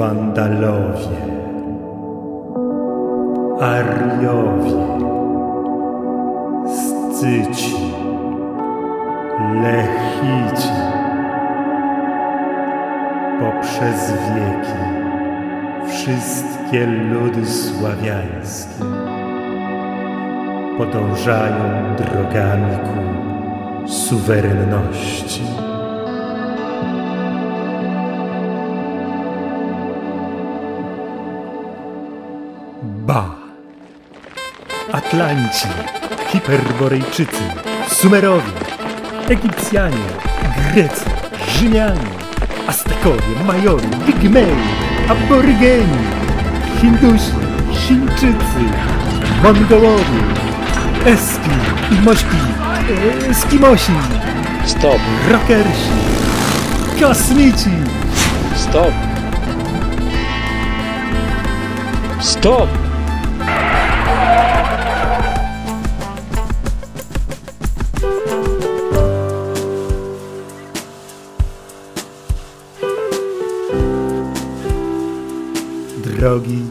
Wandalowie, Ariowie, Scyci, Lechici. Poprzez wieki wszystkie ludy sławiańskie podążają drogami ku suwerenności. Atlanci, Hiperborejczycy, Sumerowie, Egipcjanie, Grecy, Rzymianie, Aztekowie, Majory, Pigmei, Aborygeni, Hindusi, Chińczycy, Mongołowie, Eski i Mośki, e, Eskimosi, Stop, Rockersi, Kosmici, stop. Stop! Drogi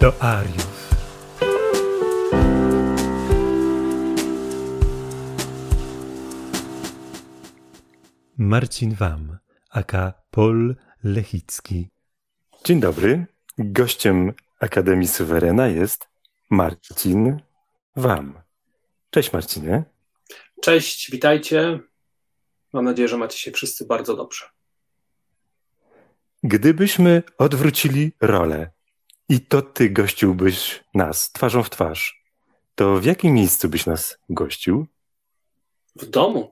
do Ariów. Marcin Wam, aka Paul Lechicki. Dzień dobry. Gościem Akademii Suwerena jest Marcin Wam. Cześć Marcinie. Cześć, witajcie. Mam nadzieję, że macie się wszyscy bardzo dobrze. Gdybyśmy odwrócili rolę i to ty gościłbyś nas twarzą w twarz, to w jakim miejscu byś nas gościł? W domu.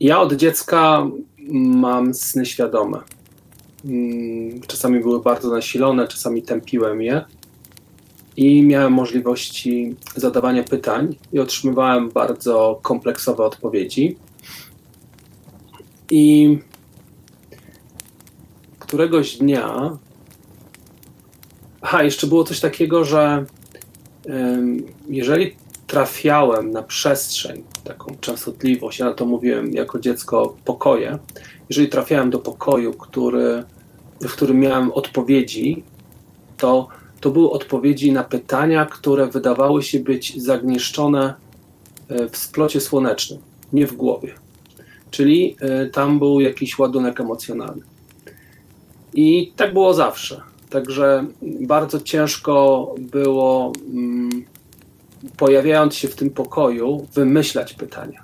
Ja od dziecka mam sny świadome. Mm, Czasami były bardzo nasilone, czasami tępiłem je. I miałem możliwości zadawania pytań i otrzymywałem bardzo kompleksowe odpowiedzi. I któregoś dnia. Aha, jeszcze było coś takiego, że jeżeli trafiałem na przestrzeń, taką częstotliwość, ja na to mówiłem jako dziecko pokoje, jeżeli trafiałem do pokoju, który, w którym miałem odpowiedzi, to, to były odpowiedzi na pytania, które wydawały się być zagnieszczone e, w splocie słonecznym, nie w głowie. Czyli e, tam był jakiś ładunek emocjonalny. I tak było zawsze. Także bardzo ciężko było, mm, pojawiając się w tym pokoju, wymyślać pytania.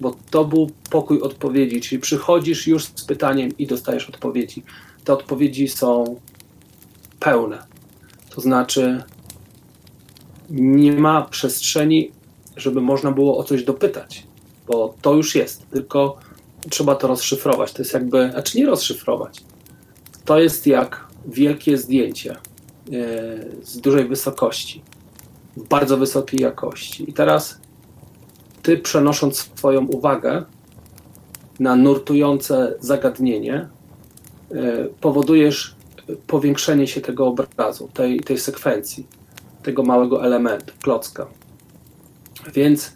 Bo to był pokój odpowiedzi, czyli przychodzisz już z pytaniem i dostajesz odpowiedzi. Te odpowiedzi są pełne. To znaczy, nie ma przestrzeni, żeby można było o coś dopytać, bo to już jest, tylko trzeba to rozszyfrować. To jest jakby, a czy nie rozszyfrować? To jest jak wielkie zdjęcie e, z dużej wysokości, bardzo wysokiej jakości. I teraz ty przenosząc swoją uwagę na nurtujące zagadnienie, e, powodujesz powiększenie się tego obrazu, tej, tej sekwencji, tego małego elementu, klocka. Więc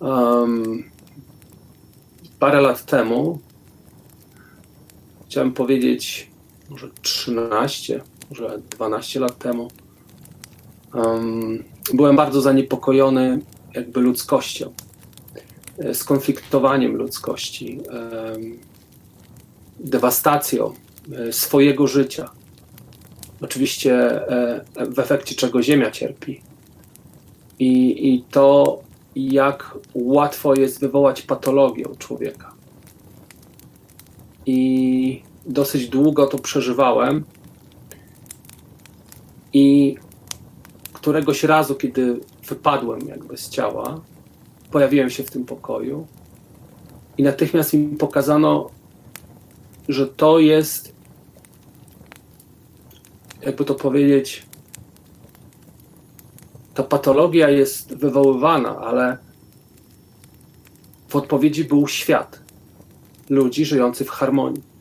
um, parę lat temu chciałem powiedzieć, może 13, może 12 lat temu, um, byłem bardzo zaniepokojony jakby ludzkością, e, skonfliktowaniem ludzkości, em, dewastacją e, swojego życia. Oczywiście e, w efekcie czego Ziemia cierpi. I, I to, jak łatwo jest wywołać patologię u człowieka. I dosyć długo to przeżywałem. I któregoś razu, kiedy wypadłem jakby z ciała, pojawiłem się w tym pokoju i natychmiast mi pokazano, że to jest, jakby to powiedzieć, ta patologia jest wywoływana, ale w odpowiedzi był świat ludzi żyjących w harmonii.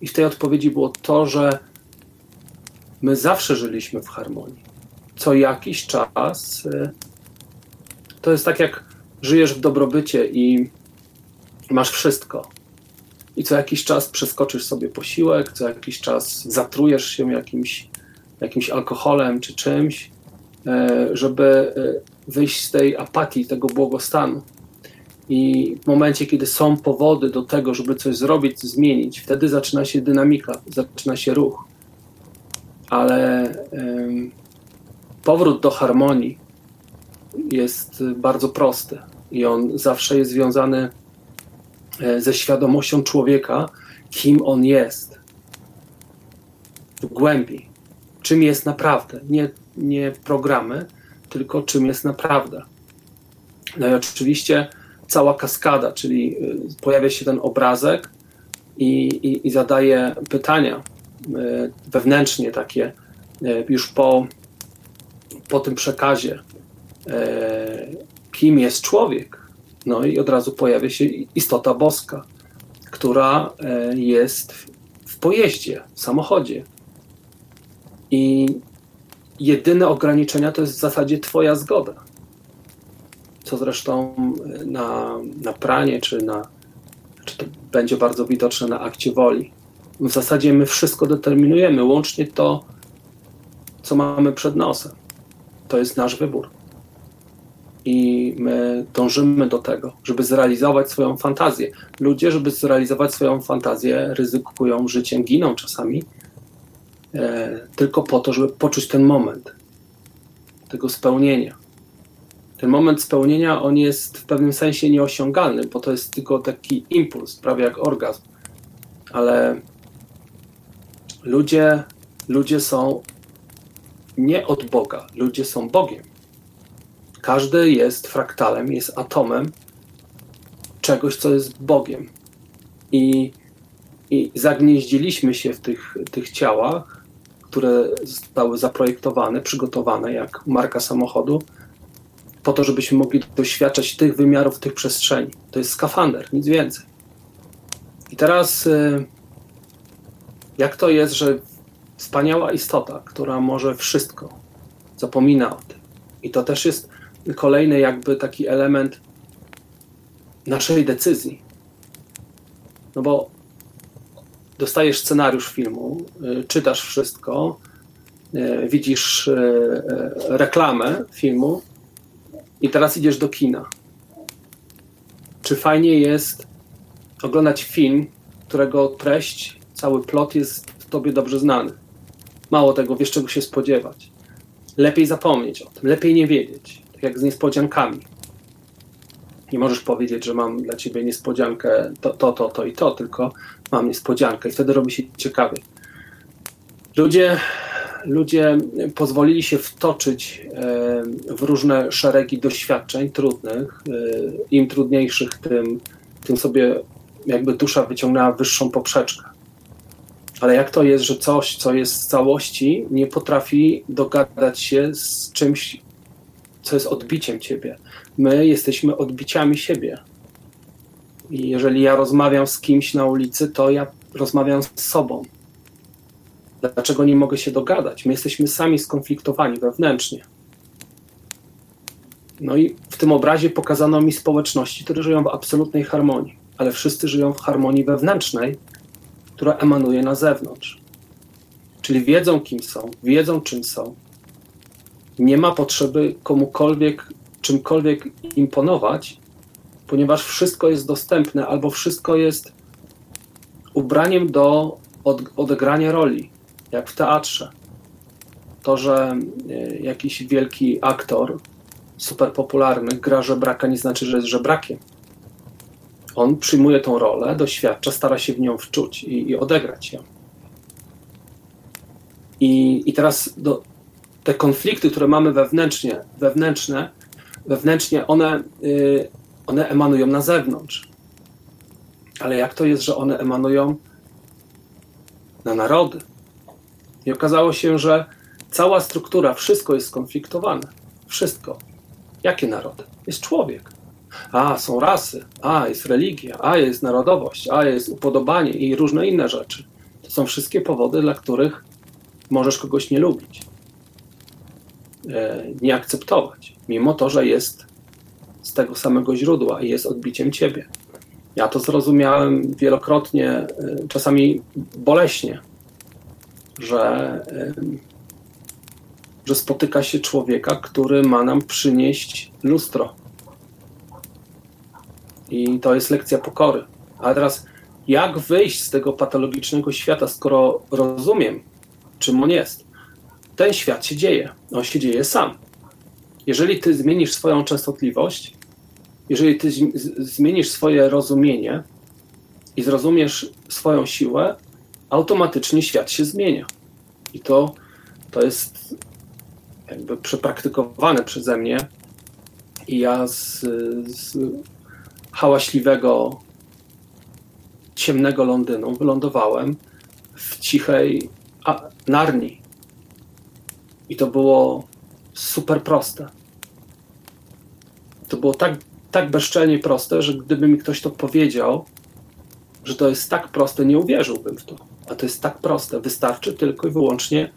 I w tej odpowiedzi było to, że my zawsze żyliśmy w harmonii. Co jakiś czas y, to jest tak, jak żyjesz w dobrobycie i masz wszystko. I co jakiś czas przeskoczysz sobie posiłek, co jakiś czas zatrujesz się jakimś, jakimś alkoholem czy czymś, e, żeby e, wyjść z tej apatii, tego błogostanu. I w momencie, kiedy są powody do tego, żeby coś zrobić, zmienić, wtedy zaczyna się dynamika, zaczyna się ruch. Ale powrót do harmonii jest bardzo prosty i on zawsze jest związany e, ze świadomością człowieka, kim on jest. W głębi. Czym jest naprawdę. Nie, nie programy, tylko czym jest naprawdę. No i oczywiście cała kaskada, czyli y, pojawia się ten obrazek i, i, i zadaje pytania y, wewnętrznie takie, y, już po, po tym przekazie, kim jest człowiek. No i od razu pojawia się istota boska, która jest w pojeździe, w samochodzie. I jedyne ograniczenia to jest w zasadzie Twoja zgoda co zresztą na, na pranie, czy na czy to będzie bardzo widoczne na akcie woli. W zasadzie my wszystko determinujemy, łącznie to, co mamy przed nosem. To jest nasz wybór. I my dążymy do tego, żeby zrealizować swoją fantazję. Ludzie, żeby zrealizować swoją fantazję, ryzykują życiem, giną czasami, e, tylko po to, żeby poczuć ten moment tego spełnienia ten moment spełnienia, on jest w pewnym sensie nieosiągalny, bo to jest tylko taki impuls, prawie jak orgazm. Ale ludzie, ludzie są nie od Boga, ludzie są Bogiem. Każdy jest fraktalem, jest atomem czegoś, co jest Bogiem. I, i zagnieździliśmy się w tych, tych ciałach, które zostały zaprojektowane, przygotowane jak marka samochodu, po to, żebyśmy mogli doświadczać tych wymiarów, tych przestrzeni. To jest skafander, nic więcej. I teraz, y, jak to jest, że wspaniała istota, która może wszystko, zapomina o tym. I to też jest kolejny, jakby taki element naszej decyzji. No bo dostajesz scenariusz filmu, y, czytasz wszystko, y, widzisz reklamę filmu, i teraz idziesz do kina. Czy fajnie jest oglądać film, którego treść, cały plot jest tobie dobrze znany? Mało tego, wiesz czego się spodziewać. Lepiej zapomnieć o tym, lepiej nie wiedzieć. Tak jak z niespodziankami. Nie możesz powiedzieć, że mam dla ciebie niespodziankę to, to, to, to i to, tylko mam niespodziankę i wtedy robi się ciekawie. Ludzie ludzie pozwolili się wtoczyć e, w różne szeregi doświadczeń trudnych. E, Im trudniejszych, tym, tym sobie jakby dusza wyciągnęła wyższą poprzeczkę. Ale jak to jest, że coś, co jest z całości, nie potrafi dogadać się z czymś, co jest odbiciem ciebie? My jesteśmy odbiciami siebie. I jeżeli ja rozmawiam z kimś na ulicy, to ja rozmawiam z sobą Dlaczego nie mogę się dogadać? My jesteśmy sami skonfliktowani wewnętrznie. No i w tym obrazie pokazano mi społeczności, które żyją w absolutnej harmonii, ale wszyscy żyją w harmonii wewnętrznej, która emanuje na zewnątrz. Czyli wiedzą, kim są, wiedzą, czym są. Nie ma potrzeby komukolwiek, czymkolwiek imponować, ponieważ wszystko jest dostępne albo wszystko jest ubraniem do odegrania roli jak w teatrze. To, że e, jakiś wielki aktor, super popularny, gra żebraka, nie znaczy, że jest żebrakiem. On przyjmuje tą rolę, doświadcza, stara się w nią wczuć i, i odegrać ją. I, i teraz do, te konflikty, które mamy wewnętrznie, wewnętrzne, wewnętrznie, one, yy, one emanują na zewnątrz. Ale jak to jest, że one emanują na narody? I okazało się, że cała struktura, wszystko jest skonfliktowane. Wszystko. Jakie narody? Jest człowiek. A, są rasy, a, jest religia, a, jest narodowość, a, jest upodobanie i różne inne rzeczy. To są wszystkie powody, dla których możesz kogoś nie lubić, e, nie akceptować, mimo to, że jest z tego samego źródła i jest odbiciem ciebie. Ja to zrozumiałem wielokrotnie, y, czasami boleśnie, że, że spotyka się człowieka, który ma nam przynieść lustro. I to jest lekcja pokory. A teraz, jak wyjść z tego patologicznego świata, skoro rozumiem, czym on jest? Ten świat się dzieje. On się dzieje sam. Jeżeli ty zmienisz swoją częstotliwość, jeżeli ty zmienisz swoje rozumienie i zrozumiesz swoją siłę, automatycznie świat się zmienia. I to, to jest jakby przepraktykowane przeze mnie. I ja z, z hałaśliwego, ciemnego Londynu wylądowałem w cichej Narni. I to było super proste. To było tak, tak bezczelnie proste, że gdyby mi ktoś to powiedział, że to jest tak proste, nie uwierzyłbym w to. A to jest tak proste. Wystarczy tylko i wyłącznie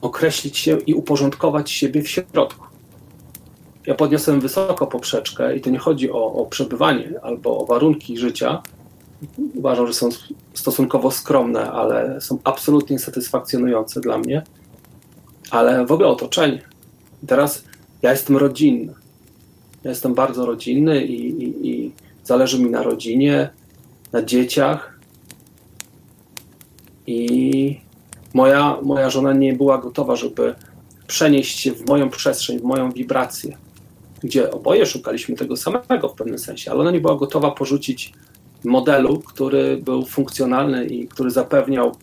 określić się i uporządkować siebie w środku. Ja podniosłem wysoko poprzeczkę i to nie chodzi o, o przebywanie albo o warunki życia. Uważam, że są stosunkowo skromne, ale są absolutnie satysfakcjonujące dla mnie. Ale w ogóle otoczenie. Teraz ja jestem rodzinny. Ja jestem bardzo rodzinny i, i, i zależy mi na rodzinie, na dzieciach. I moja, moja żona nie była gotowa, żeby przenieść się w moją przestrzeń, w moją wibrację, gdzie oboje szukaliśmy tego samego w pewnym sensie, ale ona nie była gotowa porzucić modelu, który był funkcjonalny i który zapewniał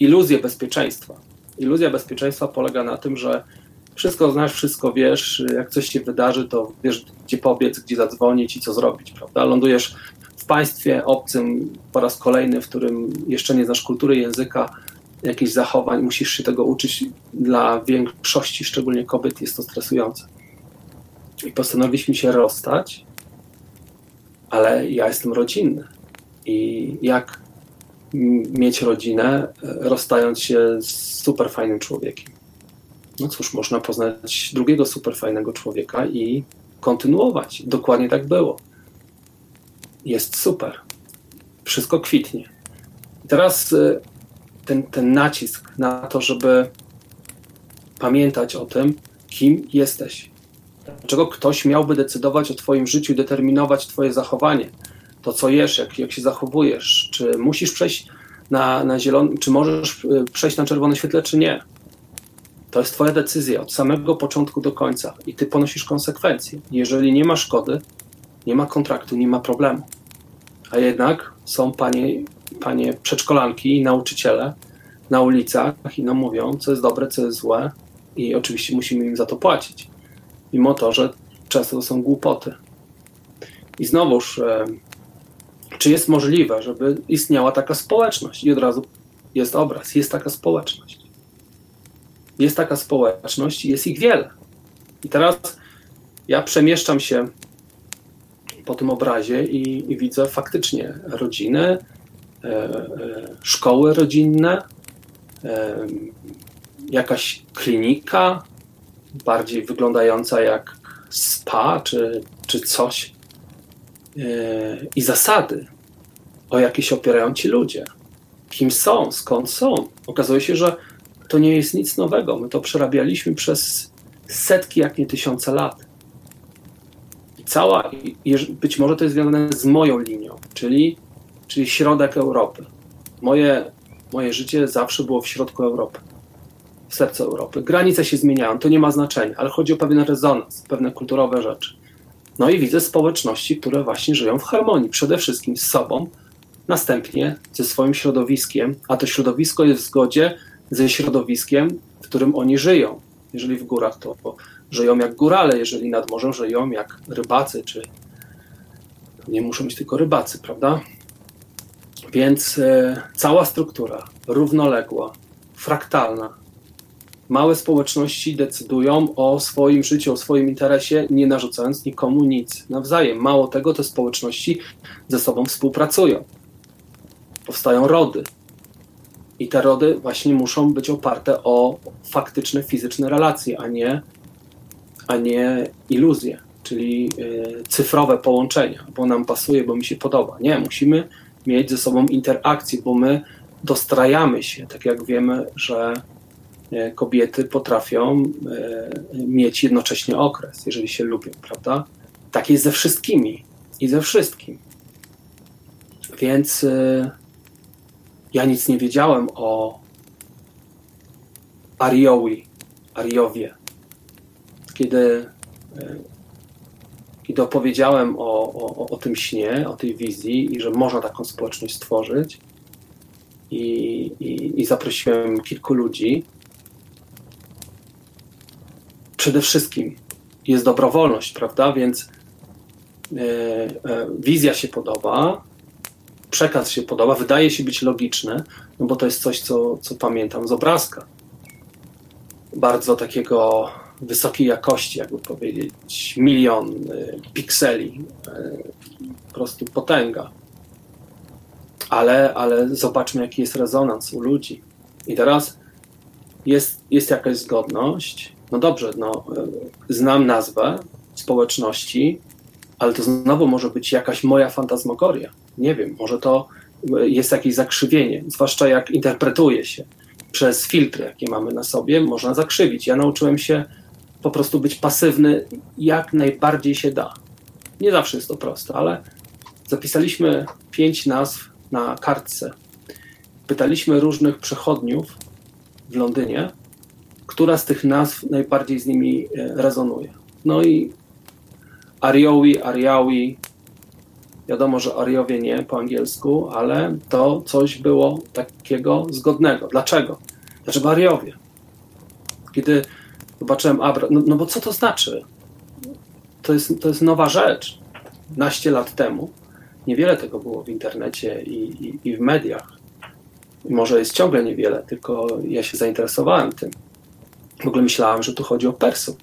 iluzję bezpieczeństwa. Iluzja bezpieczeństwa polega na tym, że wszystko znasz, wszystko wiesz, jak coś się wydarzy, to wiesz, gdzie pobiec, gdzie zadzwonić i co zrobić, prawda? Lądujesz w państwie obcym po raz kolejny, w którym jeszcze nie znasz kultury, języka, jakichś zachowań, musisz się tego uczyć. Dla większości, szczególnie kobiet, jest to stresujące. I postanowiliśmy się rozstać, ale ja jestem rodzinny. I jak mieć rodzinę, rozstając się z super fajnym człowiekiem? no cóż, można poznać drugiego super fajnego człowieka i kontynuować. Dokładnie tak było. Jest super. Wszystko kwitnie. I teraz y, ten, ten nacisk na to, żeby pamiętać o tym, kim jesteś. Dlaczego ktoś miałby decydować o Twoim życiu, determinować Twoje zachowanie, to co jesz, jak, jak się zachowujesz, czy musisz przejść na, na zielony, czy możesz y, przejść na czerwone świetle, czy nie to jest Twoja decyzja od samego początku do końca i Ty ponosisz konsekwencje. Jeżeli nie ma szkody, nie ma kontraktu, nie ma problemu. A jednak są panie, panie przedszkolanki i nauczyciele na ulicach i nam mówią, co jest dobre, co jest złe, i oczywiście musimy im za to płacić. Mimo to, że często to są głupoty. I znowuż, e, czy jest możliwe, żeby istniała taka społeczność? I od razu jest obraz, jest taka społeczność jest taka społeczność i jest ich wiele. I teraz ja przemieszczam się po tym obrazie i, i widzę faktycznie rodziny, e, e, szkoły rodzinne, e, jakaś klinika, bardziej wyglądająca jak spa czy, czy coś. E, I zasady, o jakie się opierają ci ludzie. Kim są, skąd są. Okazuje się, że to nie jest nic nowego. My to przerabialiśmy przez setki, jak nie tysiące lat. Cała, być może to jest związane z moją linią, czyli, czyli środek Europy. Moje, moje życie zawsze było w środku Europy, w sercu Europy. Granice się zmieniają, to nie ma znaczenia, ale chodzi o pewien rezonans, pewne kulturowe rzeczy. No i widzę społeczności, które właśnie żyją w harmonii, przede wszystkim z sobą, następnie ze swoim środowiskiem, a to środowisko jest w zgodzie ze środowiskiem, w którym oni żyją. Jeżeli w górach, to żyją jak górale, jeżeli nad morzem żyją jak rybacy, czy nie muszą być tylko rybacy, prawda? Więc e, cała struktura równoległa, fraktalna. Małe społeczności decydują o swoim życiu, o swoim interesie, nie narzucając nikomu nic nawzajem. Mało tego, te społeczności ze sobą współpracują. Powstają rody, i te rody właśnie muszą być oparte o faktyczne, fizyczne relacje, a nie, a nie iluzje. czyli y, cyfrowe połączenia, bo nam pasuje, bo mi się podoba. Nie, musimy mieć ze sobą interakcję, bo my dostrajamy się, tak jak wiemy, że y, kobiety potrafią y, mieć jednocześnie okres, jeżeli się lubią, prawda? Tak jest ze wszystkimi i ze wszystkim. Więc ja nic nie wiedziałem o Ariowi, Ariowie. Kiedy, y, kiedy opowiedziałem o, o, o tym śnie, o tej wizji i że można taką społeczność stworzyć, i, i, i zaprosiłem kilku ludzi. Przede wszystkim jest dobrowolność, prawda? Więc e, e, wizja się podoba, przekaz się podoba, wydaje się być logiczny, no bo to jest coś, co, co pamiętam z obrazka. Bardzo takiego wysokiej jakości, jakby powiedzieć, milion y, pikseli, y, po prostu potęga. Ale, ale zobaczmy, jaki jest rezonans u ludzi. I teraz jest, jest jakaś zgodność. No dobrze, no, y, znam nazwę społeczności, ale to znowu może być jakaś moja fantasmagoria. Nie wiem, może to jest jakieś zakrzywienie, zwłaszcza jak interpretuje się przez filtry, jakie mamy na sobie, można zakrzywić. Ja nauczyłem się po prostu być pasywny jak najbardziej się da. Nie zawsze jest to proste, ale zapisaliśmy pięć nazw na kartce. Pytaliśmy różnych przechodniów w Londynie, która z tych nazw najbardziej z nimi e, rezonuje. No i Ariowi, Ariawi, wiadomo, że Ariowie nie po angielsku, ale to coś było takiego zgodnego. Dlaczego? Dlaczego Ariowie? Kiedy zobaczyłem Abra, no, no bo co to znaczy? To jest, to jest nowa rzecz. Naście lat temu niewiele tego było w internecie i, i, i w mediach. Może jest ciągle niewiele, tylko ja się zainteresowałem tym. W ogóle myślałem, że tu chodzi o Persów.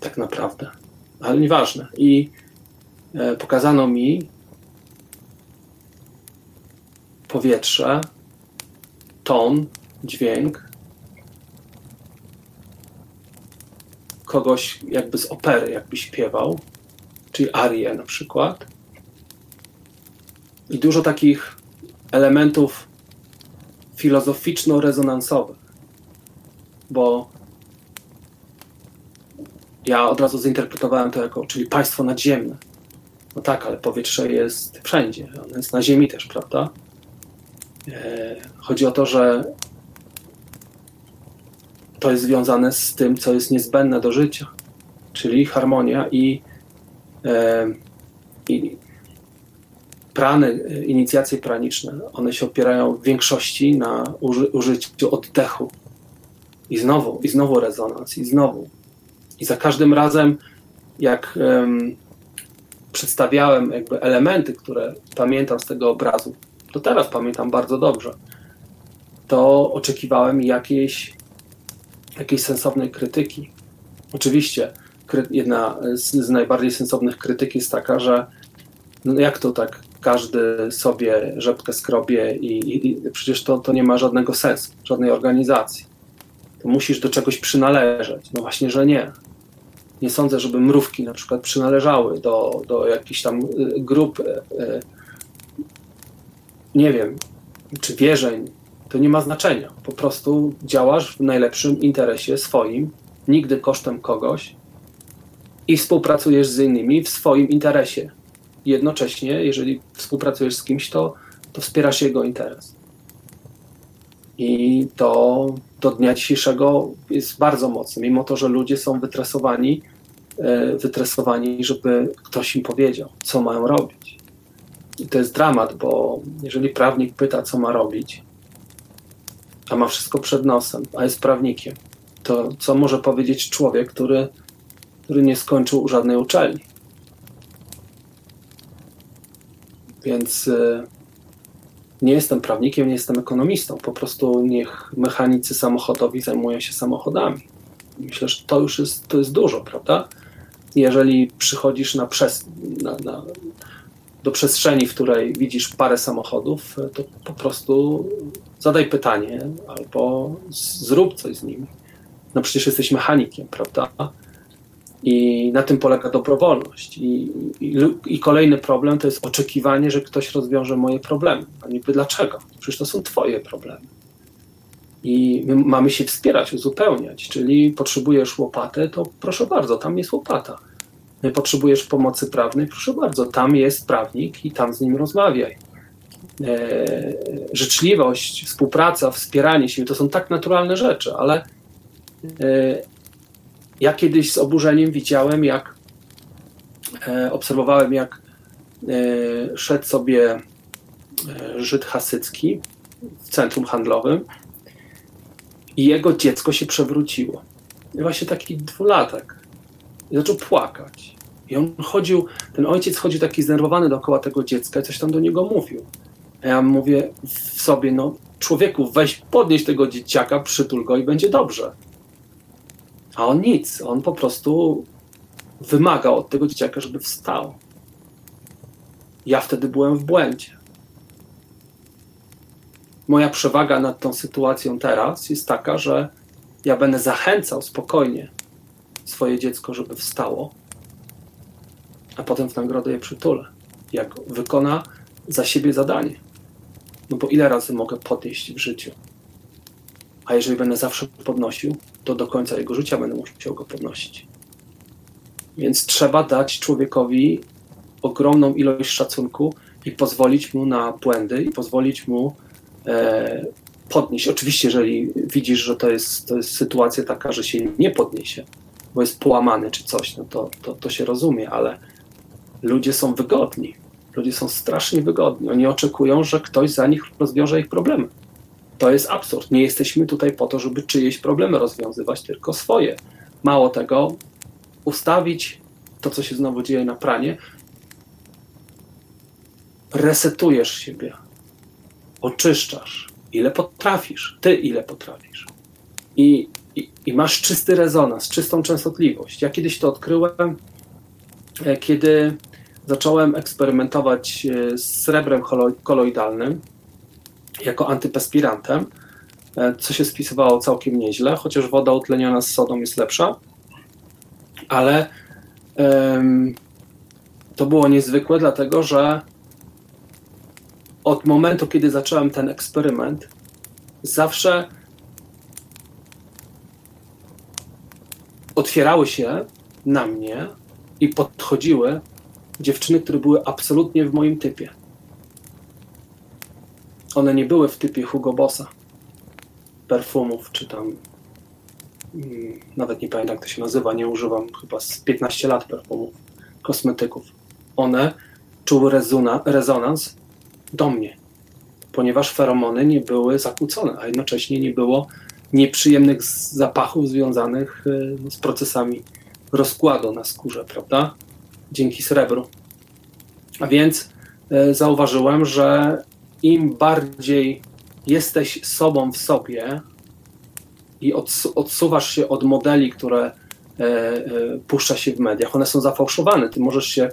Tak naprawdę. Ale nieważne. I e, pokazano mi powietrze, ton, dźwięk kogoś jakby z opery, jakby śpiewał, czyli arię na przykład. I dużo takich elementów filozoficzno-rezonansowych, bo ja od razu zinterpretowałem to jako, czyli państwo nadziemne. No tak, ale powietrze jest wszędzie, ono jest na ziemi też, prawda? E, chodzi o to, że to jest związane z tym, co jest niezbędne do życia, czyli harmonia i, e, i prany, inicjacje praniczne, one się opierają w większości na uży, użyciu oddechu. I znowu, i znowu rezonans, i znowu. I za każdym razem, jak um, przedstawiałem jakby elementy, które pamiętam z tego obrazu, to teraz pamiętam bardzo dobrze, to oczekiwałem jakiejś jakiejś sensownej krytyki. Oczywiście jedna z, z najbardziej sensownych krytyk jest taka, że no jak to tak każdy sobie rzepkę skrobie i, i, przecież to, to nie ma żadnego sensu, żadnej organizacji. To musisz do czegoś przynależeć. No właśnie, że nie. Nie sądzę, żeby mrówki na przykład przynależały do, do jakichś tam y, grup, y, y, nie wiem, czy wierzeń, to nie ma znaczenia. Po prostu działasz w najlepszym interesie swoim, nigdy kosztem kogoś i współpracujesz z innymi w swoim interesie. Jednocześnie, jeżeli współpracujesz z kimś, to, to wspierasz jego interes. I to do dnia dzisiejszego jest bardzo mocne, mimo to, że ludzie są wytresowani, e, wytresowani, żeby ktoś im powiedział, co mają robić. I to jest dramat, bo jeżeli prawnik pyta, co ma robić, a ma wszystko przed nosem, a jest prawnikiem, to co może powiedzieć człowiek, który, który nie skończył żadnej uczelni? Więc y, nie jestem prawnikiem, nie jestem ekonomistą. Po prostu niech mechanicy samochodowi zajmują się samochodami. Myślę, że to już jest, to jest dużo, prawda? Jeżeli przychodzisz na, przez, na, na do przestrzeni, w której widzisz parę samochodów, to po prostu zadaj pytanie albo zrób coś z nimi. No przecież jesteś mechanikiem, prawda? I na tym polega dobrowolność. I, i, I, kolejny problem to jest oczekiwanie, że ktoś rozwiąże moje problemy. A niby dlaczego? Przecież to są Twoje problemy. I my mamy się wspierać, uzupełniać. Czyli potrzebujesz łopaty, to proszę bardzo, tam jest łopata. Potrzebujesz pomocy prawnej, proszę bardzo, tam jest prawnik i tam z nim rozmawiaj. E, życzliwość, współpraca, wspieranie się to są tak naturalne rzeczy, ale e, ja kiedyś z oburzeniem widziałem, jak e, obserwowałem, jak szedł sobie Żyd hasycki w centrum handlowym i jego dziecko się przewróciło. Właśnie taki dwulatek. I zaczął płakać. I on chodził, ten ojciec chodził taki znerwowany dookoła tego dziecka i coś tam do niego mówił. A ja mówię w sobie, no człowieku, weź podnieś tego dzieciaka, przytul go i będzie dobrze. A on nic, on po prostu wymagał od tego dzieciaka, żeby wstał. Ja wtedy byłem w błędzie. Moja przewaga nad tą sytuacją teraz jest taka, że ja będę zachęcał spokojnie swoje dziecko, żeby wstało, a potem w nagrodę je przytulę, jak wykona za siebie zadanie. No bo ile razy mogę podnieść w życiu? A jeżeli będę zawsze podnosił, to do końca jego życia będę musiał go podnosić. Więc trzeba dać człowiekowi ogromną ilość szacunku i pozwolić mu na błędy i pozwolić mu e, podnieść. Oczywiście, jeżeli widzisz, że to jest, to jest sytuacja taka, że się nie podniesie, bo jest połamany czy coś, no to, to, to się rozumie, ale ludzie są wygodni. Ludzie są strasznie wygodni. Oni oczekują, że ktoś za nich rozwiąże ich problemy. To jest absurd. Nie jesteśmy tutaj po to, żeby czyjeś problemy rozwiązywać, tylko swoje. Mało tego, ustawić to, co się znowu dzieje na pranie, resetujesz siebie, oczyszczasz, ile potrafisz, ty ile potrafisz. I, i, i masz czysty rezonans, czystą częstotliwość. Ja kiedyś to odkryłem, e, kiedy zacząłem eksperymentować e, z srebrem koloidalnym jako antypespirantem, e, co się spisywało całkiem nieźle, chociaż woda utleniona z sodą jest lepsza, ale um, to było niezwykłe, dlatego że od momentu, kiedy zacząłem ten eksperyment, zawsze otwierały się na mnie i podchodziły dziewczyny, które były absolutnie w moim typie. One nie były w typie Hugo Bossa, perfumów, czy tam mm, nawet nie pamiętam jak to się nazywa, nie używam chyba z 15 lat perfumów, kosmetyków. One czuły rezona, rezonans do mnie, ponieważ feromony nie były zakłócone, a jednocześnie nie było nieprzyjemnych zapachów związanych y, z procesami rozkładu na skórze, prawda? Dzięki srebru. A więc y, zauważyłem, że im bardziej jesteś sobą w sobie i odsuwasz się od modeli, które e, puszcza się w mediach, one są zafałszowane. Ty możesz się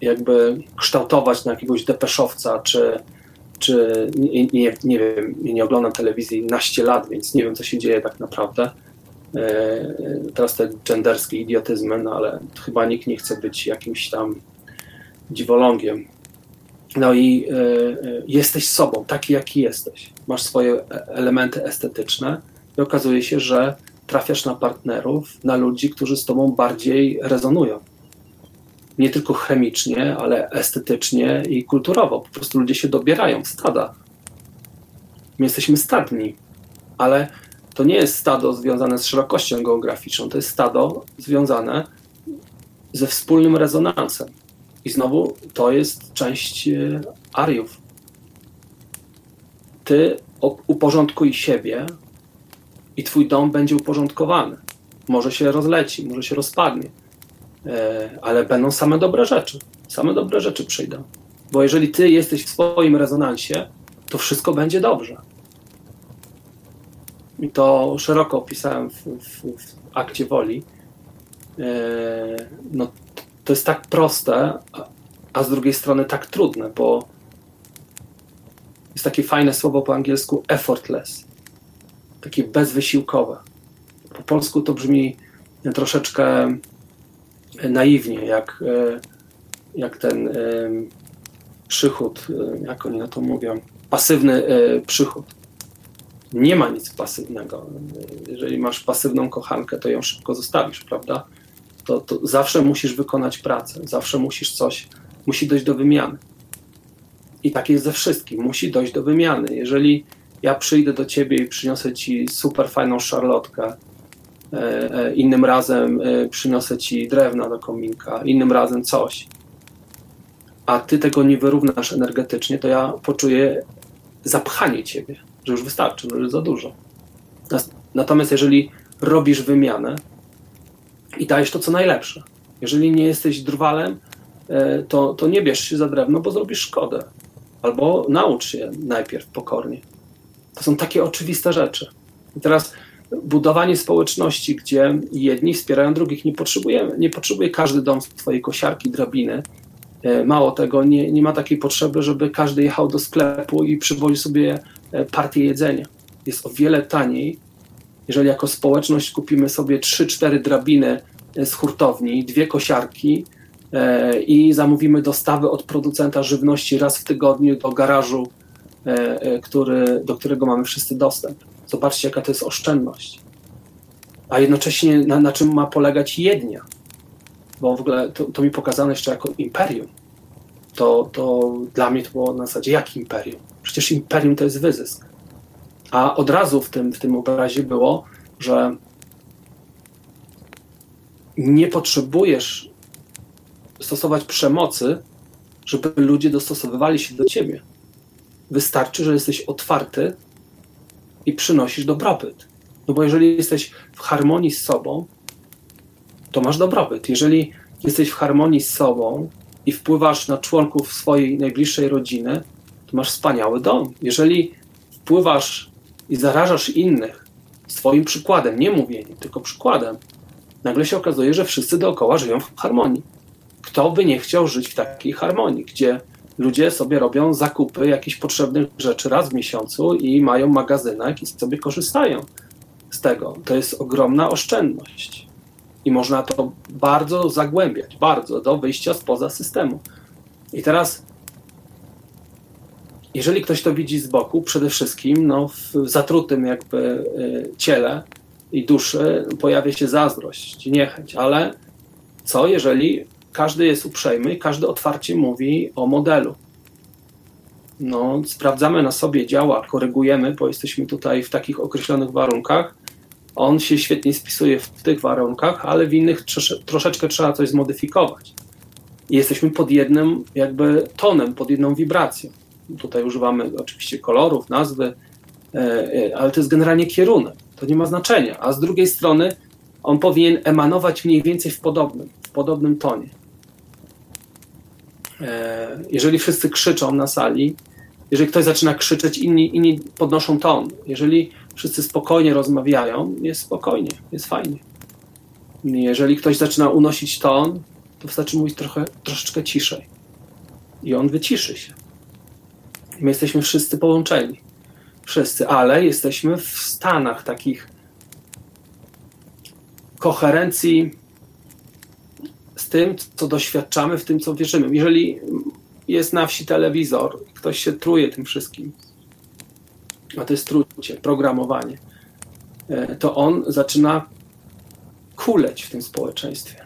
jakby kształtować na jakiegoś depeszowca, czy, czy nie, nie, wiem, nie oglądam telewizji naście lat, więc nie wiem, co się dzieje tak naprawdę. Teraz te genderskie idiotyzmy, no ale chyba nikt nie chce być jakimś tam dziwolągiem. No i y, y, jesteś sobą, taki jaki jesteś. Masz swoje elementy estetyczne i okazuje się, że trafiasz na partnerów, na ludzi, którzy z tobą bardziej rezonują. Nie tylko chemicznie, ale estetycznie i kulturowo. Po prostu ludzie się dobierają stada. My jesteśmy stadni, ale to nie jest stado związane z szerokością geograficzną, to jest stado związane ze wspólnym rezonansem. I znowu to jest część e, Ariów. Ty uporządkuj siebie i twój dom będzie uporządkowany. Może się rozleci, może się rozpadnie, ale będą same dobre rzeczy. Same dobre rzeczy przyjdą. Bo jeżeli ty jesteś w swoim rezonansie, to wszystko będzie dobrze. I to szeroko opisałem w, w, w akcie woli. E, no, to jest tak proste, a z drugiej strony tak trudne, bo jest takie fajne słowo po angielsku effortless, takie bezwysiłkowe. Po polsku to brzmi troszeczkę naiwnie, jak, e, jak ten e, przychód, e, jak oni na to mówią, pasywny przychód. Nie ma nic pasywnego. Jeżeli masz pasywną kochankę, to ją szybko zostawisz, prawda? To, to zawsze musisz wykonać pracę, zawsze musisz coś, musi dojść do wymiany. I tak jest ze wszystkim, musi dojść do wymiany. Jeżeli ja przyjdę do ciebie i przyniosę ci super fajną szarlotkę, innym razem e, przyniosę ci drewna do kominka, innym razem coś, a ty tego nie wyrównasz energetycznie, to ja poczuję zapchanie ciebie, że już wystarczy, że już za dużo. Natomiast jeżeli robisz wymianę i dajesz to, co najlepsze, jeżeli nie jesteś drwalem, to, to nie bierz się za drewno, bo zrobisz szkodę. Albo naucz się najpierw pokornie. To są takie oczywiste rzeczy. I teraz budowanie społeczności, gdzie jedni wspierają drugich. Nie, potrzebujemy, nie potrzebuje każdy dom swojej kosiarki, drabiny. E, mało tego, nie, nie ma takiej potrzeby, żeby każdy jechał do sklepu i przywoził sobie e, partię jedzenia. Jest o wiele taniej, jeżeli jako społeczność kupimy sobie 3-4 drabiny e, z hurtowni, dwie kosiarki i zamówimy dostawy od producenta żywności raz w tygodniu do garażu, który, do którego mamy wszyscy dostęp Zobaczcie, jaka to jest oszczędność. A jednocześnie na, na czym ma polegać jednia. Bo w ogóle to, to mi pokazano jeszcze jako imperium. To, to dla mnie to było na zasadzie, jak imperium? Przecież imperium to jest wyzysk. A od razu w tym, w tym obrazie było, że nie potrzebujesz stosować przemocy, żeby ludzie dostosowywali się do ciebie. Wystarczy, że jesteś otwarty i przynosisz dobrobyt. No bo jeżeli jesteś w harmonii z sobą, to masz dobrobyt. Jeżeli jesteś w harmonii z sobą i wpływasz na członków swojej najbliższej rodziny, to masz wspaniały dom. Jeżeli wpływasz i zarażasz innych swoim przykładem, nie mówieniem, tylko przykładem, nagle się okazuje, że wszyscy dookoła żyją w harmonii. Kto by nie chciał żyć w takiej harmonii, gdzie ludzie sobie robią zakupy jakichś potrzebnych rzeczy raz w miesiącu i mają magazynek i sobie korzystają z tego. To jest ogromna oszczędność. I można to bardzo zagłębiać, bardzo do wyjścia spoza systemu. I teraz, jeżeli ktoś to widzi z boku, przede wszystkim no, w zatrutym jakby y, ciele i duszy pojawia się zazdrość, niechęć, ale co jeżeli każdy jest uprzejmy każdy otwarcie mówi o modelu. No, sprawdzamy na sobie, działa, korygujemy, bo jesteśmy tutaj w takich określonych warunkach. On się świetnie spisuje w tych warunkach, ale w innych troszeczkę trzeba coś zmodyfikować. I jesteśmy pod jednym jakby tonem, pod jedną wibracją. Tutaj używamy oczywiście kolorów, nazwy, e, e, ale to jest generalnie kierunek. To nie ma znaczenia. A z drugiej strony on powinien emanować mniej więcej w podobnym, w podobnym tonie. E, jeżeli wszyscy krzyczą na sali, jeżeli ktoś zaczyna krzyczeć, inni, inni podnoszą ton. Jeżeli wszyscy spokojnie rozmawiają, jest spokojnie, jest fajnie. Jeżeli ktoś zaczyna unosić ton, to wystarczy mówić trochę, troszeczkę ciszej. I on wyciszy się. My jesteśmy wszyscy połączeni. Wszyscy, ale jesteśmy w stanach takich koherencji z tym, co doświadczamy, w tym, co wierzymy. Jeżeli jest na wsi telewizor, ktoś się truje tym wszystkim, a to jest trucie, programowanie, e, to on zaczyna kuleć w tym społeczeństwie.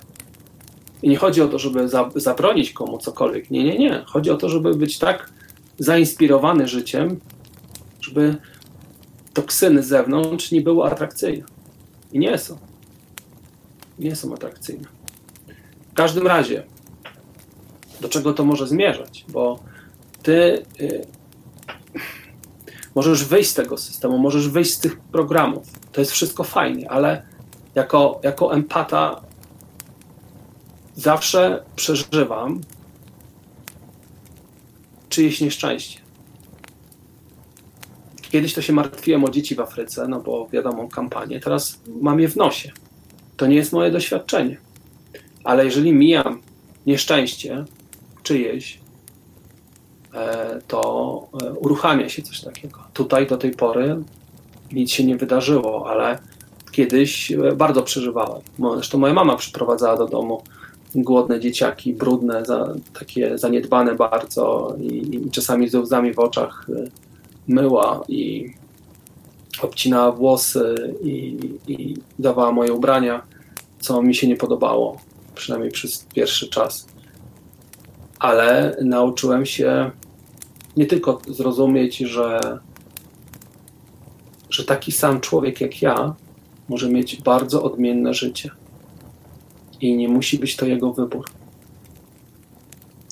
I nie chodzi o to, żeby zabronić komu cokolwiek. Nie, nie, nie. Chodzi o to, żeby być tak zainspirowany życiem, żeby toksyny z zewnątrz nie były atrakcyjne. I nie są. Nie są atrakcyjne. W każdym razie, do czego to może zmierzać? Bo ty y, możesz wyjść z tego systemu, możesz wyjść z tych programów. To jest wszystko fajnie, ale jako, jako empata zawsze przeżywam czyjeś nieszczęście. Kiedyś to się martwiłem o dzieci w Afryce, no bo wiadomo, kampanię. Teraz mam je w nosie. To nie jest moje doświadczenie. Ale jeżeli mija nieszczęście czyjeś, e, to e, uruchamia się coś takiego. Tutaj do tej pory nic się nie wydarzyło, ale kiedyś e, bardzo przeżywałem. Zresztą moja mama przyprowadzała do domu głodne dzieciaki, brudne, za, takie zaniedbane bardzo i, i czasami ze łzami w oczach myła i obcinała włosy i, i dawała moje ubrania, co mi się nie podobało, przynajmniej przez pierwszy czas. Ale nauczyłem się nie tylko zrozumieć, że, że taki sam człowiek jak ja może mieć bardzo odmienne życie. I nie musi być to jego wybór.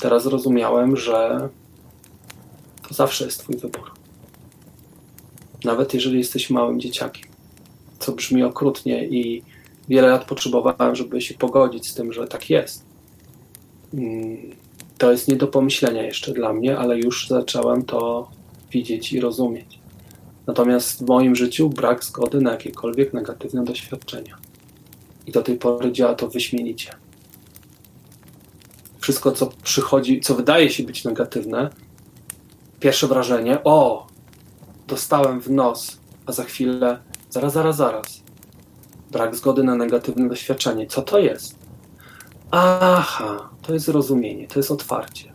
Teraz zrozumiałem, że to zawsze jest Twój wybór. Nawet jeżeli jesteś małym dzieciakiem, co brzmi okrutnie i wiele lat potrzebowałem, żeby się pogodzić z tym, że tak jest. Mm, To jest nie do pomyślenia jeszcze dla mnie, ale już zacząłem to widzieć i rozumieć. Natomiast w moim życiu brak zgody na jakiekolwiek negatywne doświadczenia. I do tej pory działa to wyśmienicie. Wszystko, co przychodzi, co wydaje się być negatywne, pierwsze wrażenie, o, dostałem w nos, a za chwilę, zaraz, zaraz, zaraz. Brak zgody na negatywne doświadczenie. Co to jest? Aha, to jest zrozumienie, to jest otwarcie.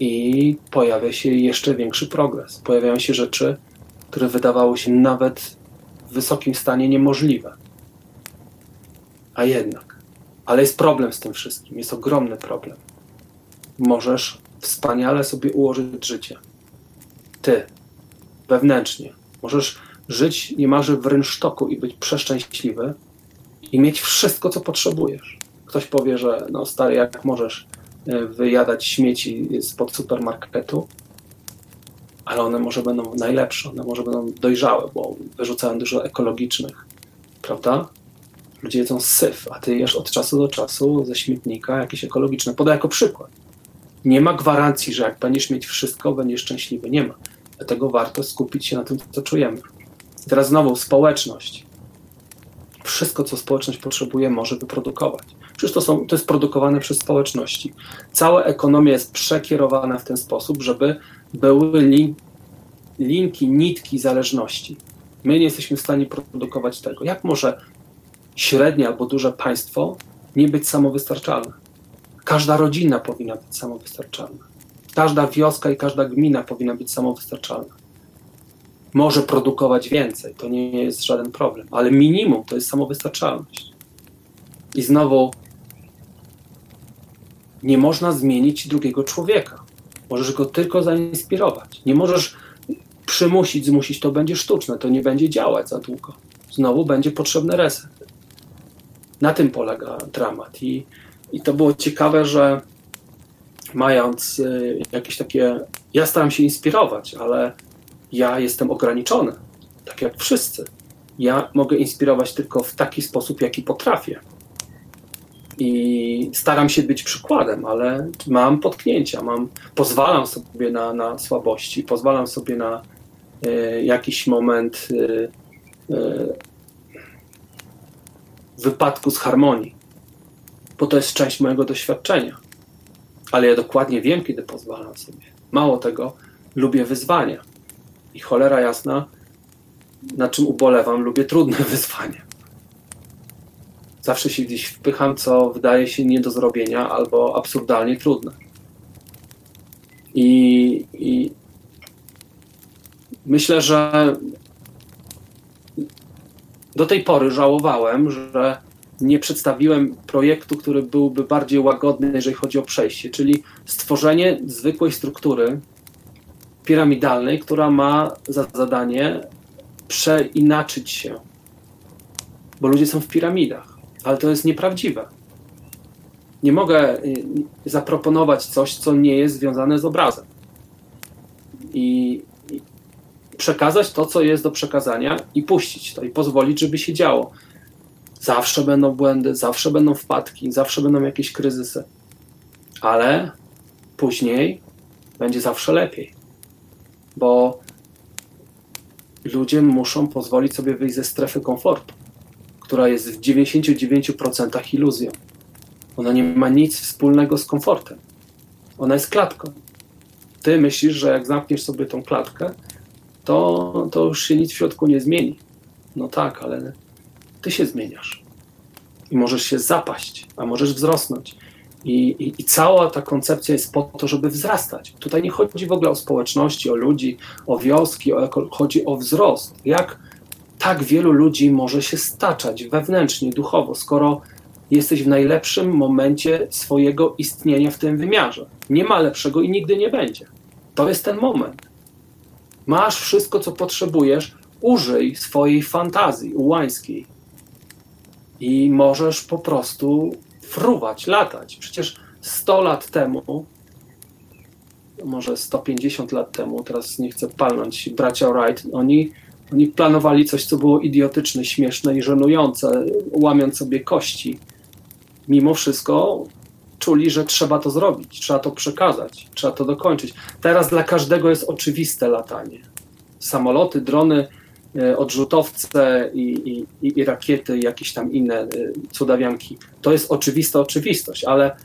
I pojawia się jeszcze większy progres. Pojawiają się rzeczy, które wydawały się nawet w wysokim stanie niemożliwe. A jednak. Ale jest problem z tym wszystkim. Jest ogromny problem. Możesz wspaniale sobie ułożyć życie. Ty, wewnętrznie. Możesz żyć niemalże w rynsztoku i być przeszczęśliwy i mieć wszystko, co potrzebujesz. Ktoś powie, że no stary, jak możesz e, wyjadać śmieci spod supermarketu, ale one może będą najlepsze, one może będą dojrzałe, bo wyrzucają dużo ekologicznych, prawda? Ludzie jedzą syf, a ty jesz od czasu do czasu ze śmietnika jakieś ekologiczne. Podaj jako przykład. Nie ma gwarancji, że jak będziesz mieć wszystko, będziesz szczęśliwy. Nie ma. Dlatego warto skupić się na tym, co czujemy. I teraz znowu społeczność. Wszystko, co społeczność potrzebuje, może wyprodukować. Przecież to, są, to jest produkowane przez społeczności. Cała ekonomia jest przekierowana w ten sposób, żeby były lin, linki, nitki zależności. My nie jesteśmy w stanie produkować tego. Jak może średnie albo duże państwo nie być samowystarczalne? Każda rodzina powinna być samowystarczalna. Każda wioska i każda gmina powinna być samowystarczalna. Może produkować więcej, to nie jest żaden problem, ale minimum to jest samowystarczalność. I znowu nie można zmienić drugiego człowieka. Możesz go tylko zainspirować. Nie możesz przymusić, zmusić, to będzie sztuczne, to nie będzie działać za długo. Znowu będzie potrzebny reset. Na tym polega dramat. I, i to było ciekawe, że mając y, jakieś takie. Ja staram się inspirować, ale ja jestem ograniczony, tak jak wszyscy. Ja mogę inspirować tylko w taki sposób, jaki potrafię. I staram się być przykładem, ale mam potknięcia, mam, pozwalam sobie na, na słabości, pozwalam sobie na y, jakiś moment y, y, wypadku z harmonii, bo to jest część mojego doświadczenia. Ale ja dokładnie wiem, kiedy pozwalam sobie. Mało tego, lubię wyzwania. I cholera jasna, na czym ubolewam, lubię trudne wyzwania. Zawsze się gdzieś wpycham, co wydaje się nie do zrobienia albo absurdalnie trudne. I, i myślę, że do tej pory żałowałem, że nie przedstawiłem projektu, który byłby bardziej łagodny, jeżeli chodzi o przejście, czyli stworzenie zwykłej struktury piramidalnej, która ma za zadanie przeinaczyć się. Bo ludzie są w piramidach, ale to jest nieprawdziwe. Nie mogę y, zaproponować coś, co nie jest związane z obrazem. I, i przekazać to, co jest do przekazania, i puścić to, i pozwolić, żeby się działo. Zawsze będą błędy, zawsze będą wpadki, zawsze będą jakieś kryzysy, ale później będzie zawsze lepiej, bo ludzie muszą pozwolić sobie wyjść ze strefy komfortu, która jest w 99% iluzją. Ona nie ma nic wspólnego z komfortem. Ona jest klatką. Ty myślisz, że jak zamkniesz sobie tą klatkę, to, to już się nic w środku nie zmieni. No tak, ale ty się zmieniasz. I możesz się zapaść, a możesz wzrosnąć. I, i, I, cała ta koncepcja jest po to, żeby wzrastać. Tutaj nie chodzi w ogóle o społeczności, o ludzi, o wioski, o, chodzi o wzrost. Jak tak wielu ludzi może się staczać wewnętrznie, duchowo, skoro jesteś w najlepszym momencie swojego istnienia w tym wymiarze. Nie ma lepszego i nigdy nie będzie. To jest ten moment. Masz wszystko, co potrzebujesz, użyj swojej fantazji ułańskiej i możesz po prostu fruwać, latać. Przecież 100 lat temu, może 150 lat temu, teraz nie chcę palnąć, bracia Wright, oni, oni planowali coś, co było idiotyczne, śmieszne i żenujące, łamiąc sobie kości. Mimo wszystko czuli, że trzeba to zrobić, trzeba to przekazać, trzeba to dokończyć. Teraz dla każdego jest oczywiste latanie. Samoloty, drony, odrzutowce i, i, i rakiety, jakieś tam inne e, cudawianki. To jest oczywista oczywistość, ale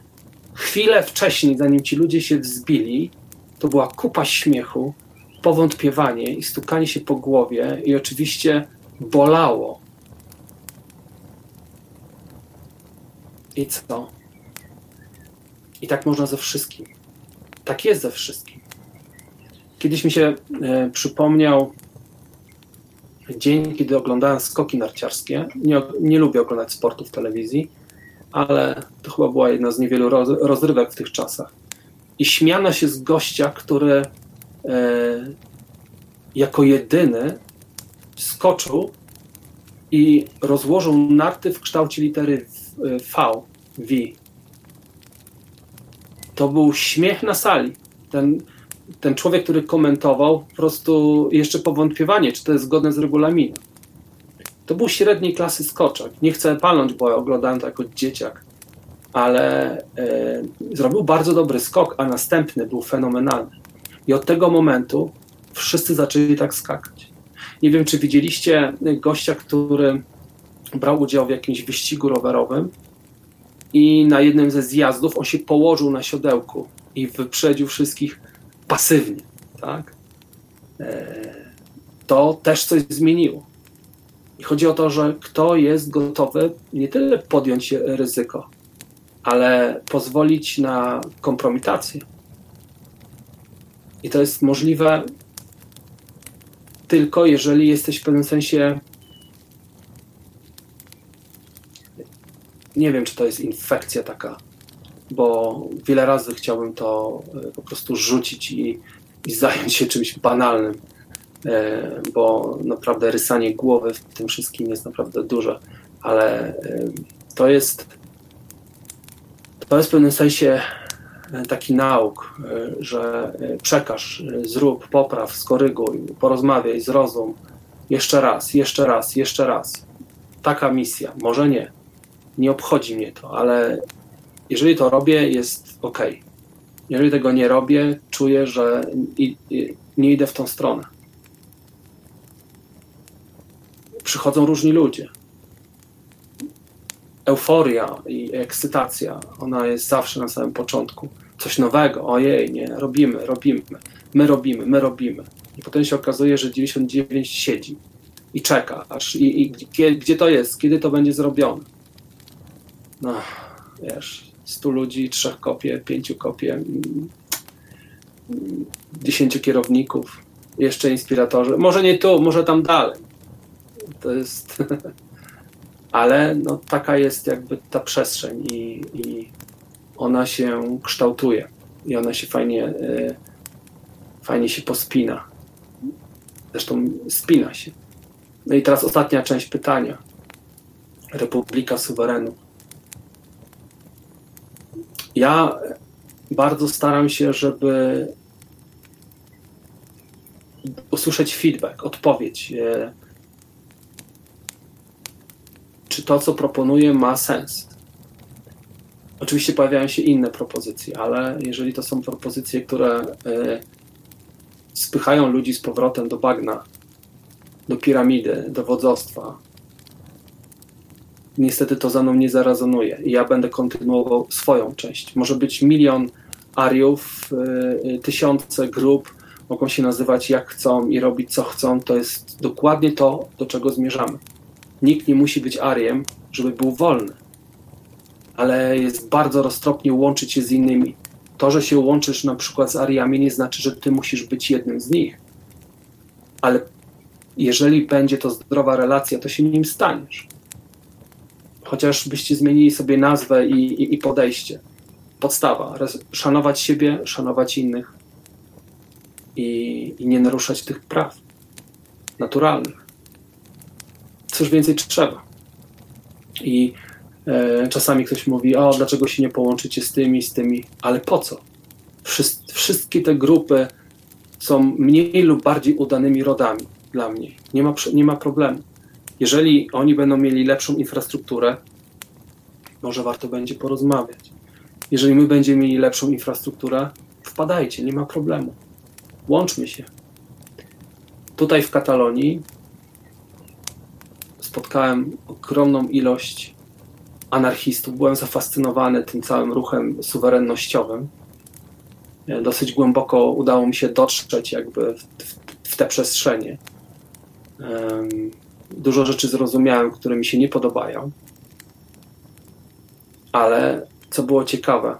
chwilę wcześniej, zanim ci ludzie się wzbili, to była kupa śmiechu, powątpiewanie i stukanie się po głowie i oczywiście bolało. I co? I tak można ze wszystkim. Tak jest ze wszystkim. Kiedyś mi się e, przypomniał dzień, kiedy oglądałem skoki narciarskie. Nie, nie lubię oglądać sportu w telewizji, ale to chyba była jedna z niewielu roz, rozrywek w tych czasach. I śmiano się z gościa, który e, jako jedyny skoczył i rozłożył narty w kształcie litery V, V. To był śmiech na sali. Ten, ten człowiek, który komentował, po prostu jeszcze powątpiewanie, czy to jest zgodne z regulaminem. To był średniej klasy skoczek. Nie chcę palnąć, bo oglądałem to jako dzieciak, ale e, zrobił bardzo dobry skok, a następny był fenomenalny. I od tego momentu wszyscy zaczęli tak skakać. Nie wiem, czy widzieliście gościa, który brał udział w jakimś wyścigu rowerowym i na jednym ze zjazdów on się położył na siodełku i wyprzedził wszystkich pasywnie, tak? E, to też coś zmieniło. I chodzi o to, że kto jest gotowy nie tyle podjąć ryzyko, ale pozwolić na kompromitację. I to jest możliwe tylko jeżeli jesteś w pewnym sensie. Nie wiem, czy to jest infekcja taka bo wiele razy chciałbym to e, po prostu rzucić i, i zająć się czymś banalnym, e, bo naprawdę rysanie głowy w tym wszystkim jest naprawdę duże, ale e, to jest to jest w pewnym sensie taki nauk, że przekaż, zrób, popraw, skoryguj, porozmawiaj, zrozum, jeszcze raz, jeszcze raz, jeszcze raz. Taka misja, może nie, nie obchodzi mnie to, ale jeżeli to robię, jest ok. Jeżeli tego nie robię, czuję, że nie idę w tą stronę. Przychodzą różni ludzie. Euforia i ekscytacja, ona jest zawsze na samym początku. Coś nowego, ojej, nie, robimy, robimy, my robimy, my robimy. I potem się okazuje, że 99 siedzi i czeka, aż i, i gdzie, gdzie to jest, kiedy to będzie zrobione. No, wiesz, 100 ludzi, trzech kopie, pięciu kopie, dziesięciu kierowników, jeszcze inspiratorzy. Może nie tu, może tam dalej. To jest. Ale no, taka jest jakby ta przestrzeń i, i ona się kształtuje i ona się fajnie, y, fajnie się pospina. Zresztą spina się. No i teraz ostatnia część pytania. Republika suwerenów. Ja bardzo staram się, żeby usłyszeć feedback, odpowiedź. E, czy to, co proponuję, ma sens? Oczywiście pojawiają się inne propozycje, ale jeżeli to są propozycje, które e, spychają ludzi z powrotem do bagna, do piramidy, do wodzostwa, niestety to za mną nie zarezonuje i ja będę kontynuował swoją część. Może być milion ariów, y, y, tysiące grup, mogą się nazywać jak chcą i robić co chcą. To jest dokładnie to, do czego zmierzamy. Nikt nie musi być Ariem, żeby był wolny, ale jest bardzo roztropnie łączyć się z innymi. To, że się łączysz na przykład z Ariami, nie znaczy, że ty musisz być jednym z nich. Ale jeżeli będzie to zdrowa relacja, to się nim staniesz. Chociaż byście zmienili sobie nazwę i, i, i podejście. Podstawa. Szanować siebie, szanować innych i, i nie naruszać tych praw naturalnych. Cóż więcej trzeba. I e, czasami ktoś mówi, o, dlaczego się nie połączycie z tymi, z tymi, ale po co? wszystkie te grupy są mniej lub bardziej udanymi rodami dla mnie. Nie ma, nie ma problemu. Jeżeli oni będą mieli lepszą infrastrukturę, może warto będzie porozmawiać. Jeżeli my będziemy mieli lepszą infrastrukturę, wpadajcie, nie ma problemu. Łączmy się. Tutaj w Katalonii spotkałem ogromną ilość anarchistów. Byłem zafascynowany tym całym ruchem suwerennościowym. Dosyć głęboko udało mi się dotrzeć jakby w, w, w te przestrzenie. Dużo rzeczy zrozumiałem, które mi się nie podobają. Ale co było ciekawe,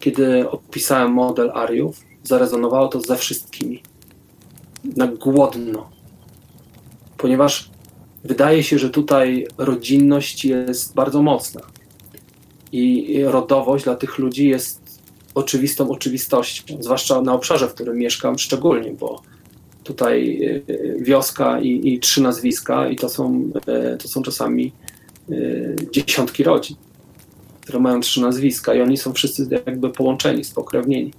kiedy opisałem model Ariów, zarezonowało to ze wszystkimi. Na głodno. Ponieważ wydaje się, że tutaj rodzinność jest bardzo mocna. I rodowość dla tych ludzi jest oczywistą oczywistością. Zwłaszcza na obszarze, w którym mieszkam, szczególnie, bo tutaj e, wioska i, i trzy nazwiska, i to są, e, to są czasami e, dziesiątki rodzin, które mają trzy nazwiska, i oni są wszyscy jakby połączeni, spokrewnieni.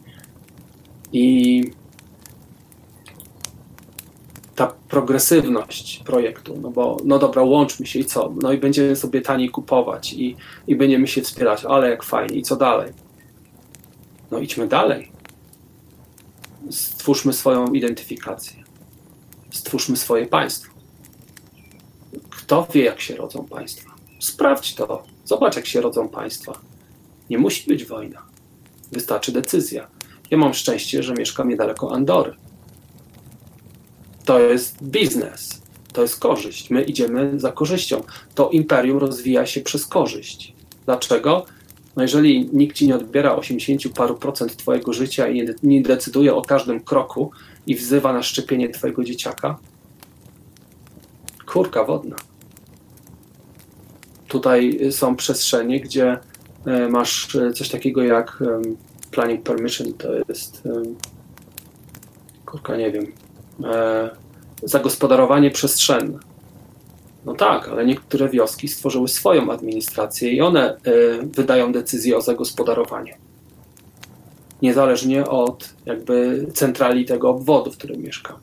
I ta progresywność projektu, no bo no dobra, łączmy się i co? No i będziemy sobie taniej kupować i, i będziemy się wspierać, ale jak fajnie, i co dalej? No idźmy dalej. Stwórzmy swoją identyfikację. Stwórzmy swoje państwo. Kto wie, jak się rodzą państwa? Sprawdź to. Zobacz, jak się rodzą państwa. Nie musi być wojna. Wystarczy decyzja. Ja mam szczęście, że mieszkam niedaleko Andory. To jest biznes, to jest korzyść. My idziemy za korzyścią. To imperium rozwija się przez korzyść. Dlaczego? No jeżeli nikt ci nie odbiera 80 paru procent twojego życia i nie decyduje o każdym kroku i wzywa na szczepienie twojego dzieciaka, kurka wodna. Tutaj są przestrzenie, gdzie e, masz e, coś takiego jak planning permission, to jest kurka, nie wiem, e, zagospodarowanie przestrzenne. No tak, ale niektóre wioski stworzyły swoją administrację i one e, wydają decyzje o zagospodarowaniu. Niezależnie od jakby centrali tego obwodu, w którym mieszkamy.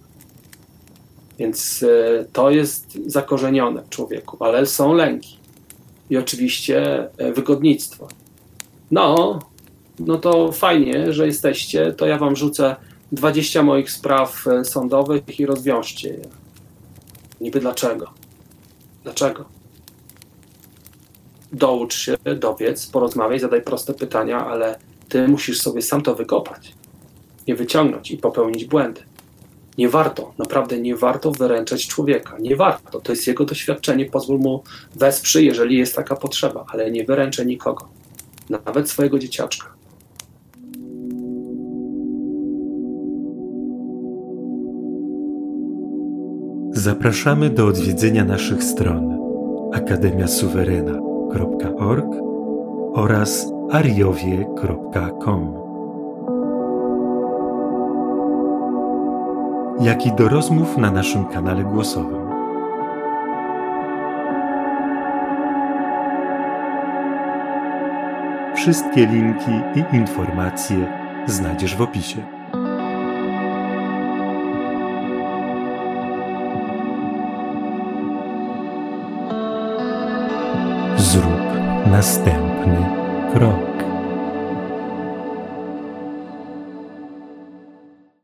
Więc e, to jest zakorzenione w człowieku, ale są lęki. I oczywiście wygodnictwo. No, no to fajnie, że jesteście, to ja wam rzucę 20 moich spraw e, sądowych i rozwiążcie je. Niby dlaczego? Dlaczego? Doucz się, dowiedz, porozmawiaj, zadaj proste pytania, ale ty musisz sobie sam to wykopać, nie wyciągnąć i popełnić błędy. Nie warto, naprawdę nie warto wyręczać człowieka. Nie warto. To jest jego doświadczenie. Pozwól mu wesprzyj, jeżeli jest taka potrzeba, ale nie wyręczę nikogo. Nawet swojego dzieciaczka. Zapraszamy do odwiedzenia naszych stron akademiasuwerena.org oraz ariowie.com. Jak i do rozmów na naszym kanale głosowym. Wszystkie linki i informacje znajdziesz w opisie. Następny krok.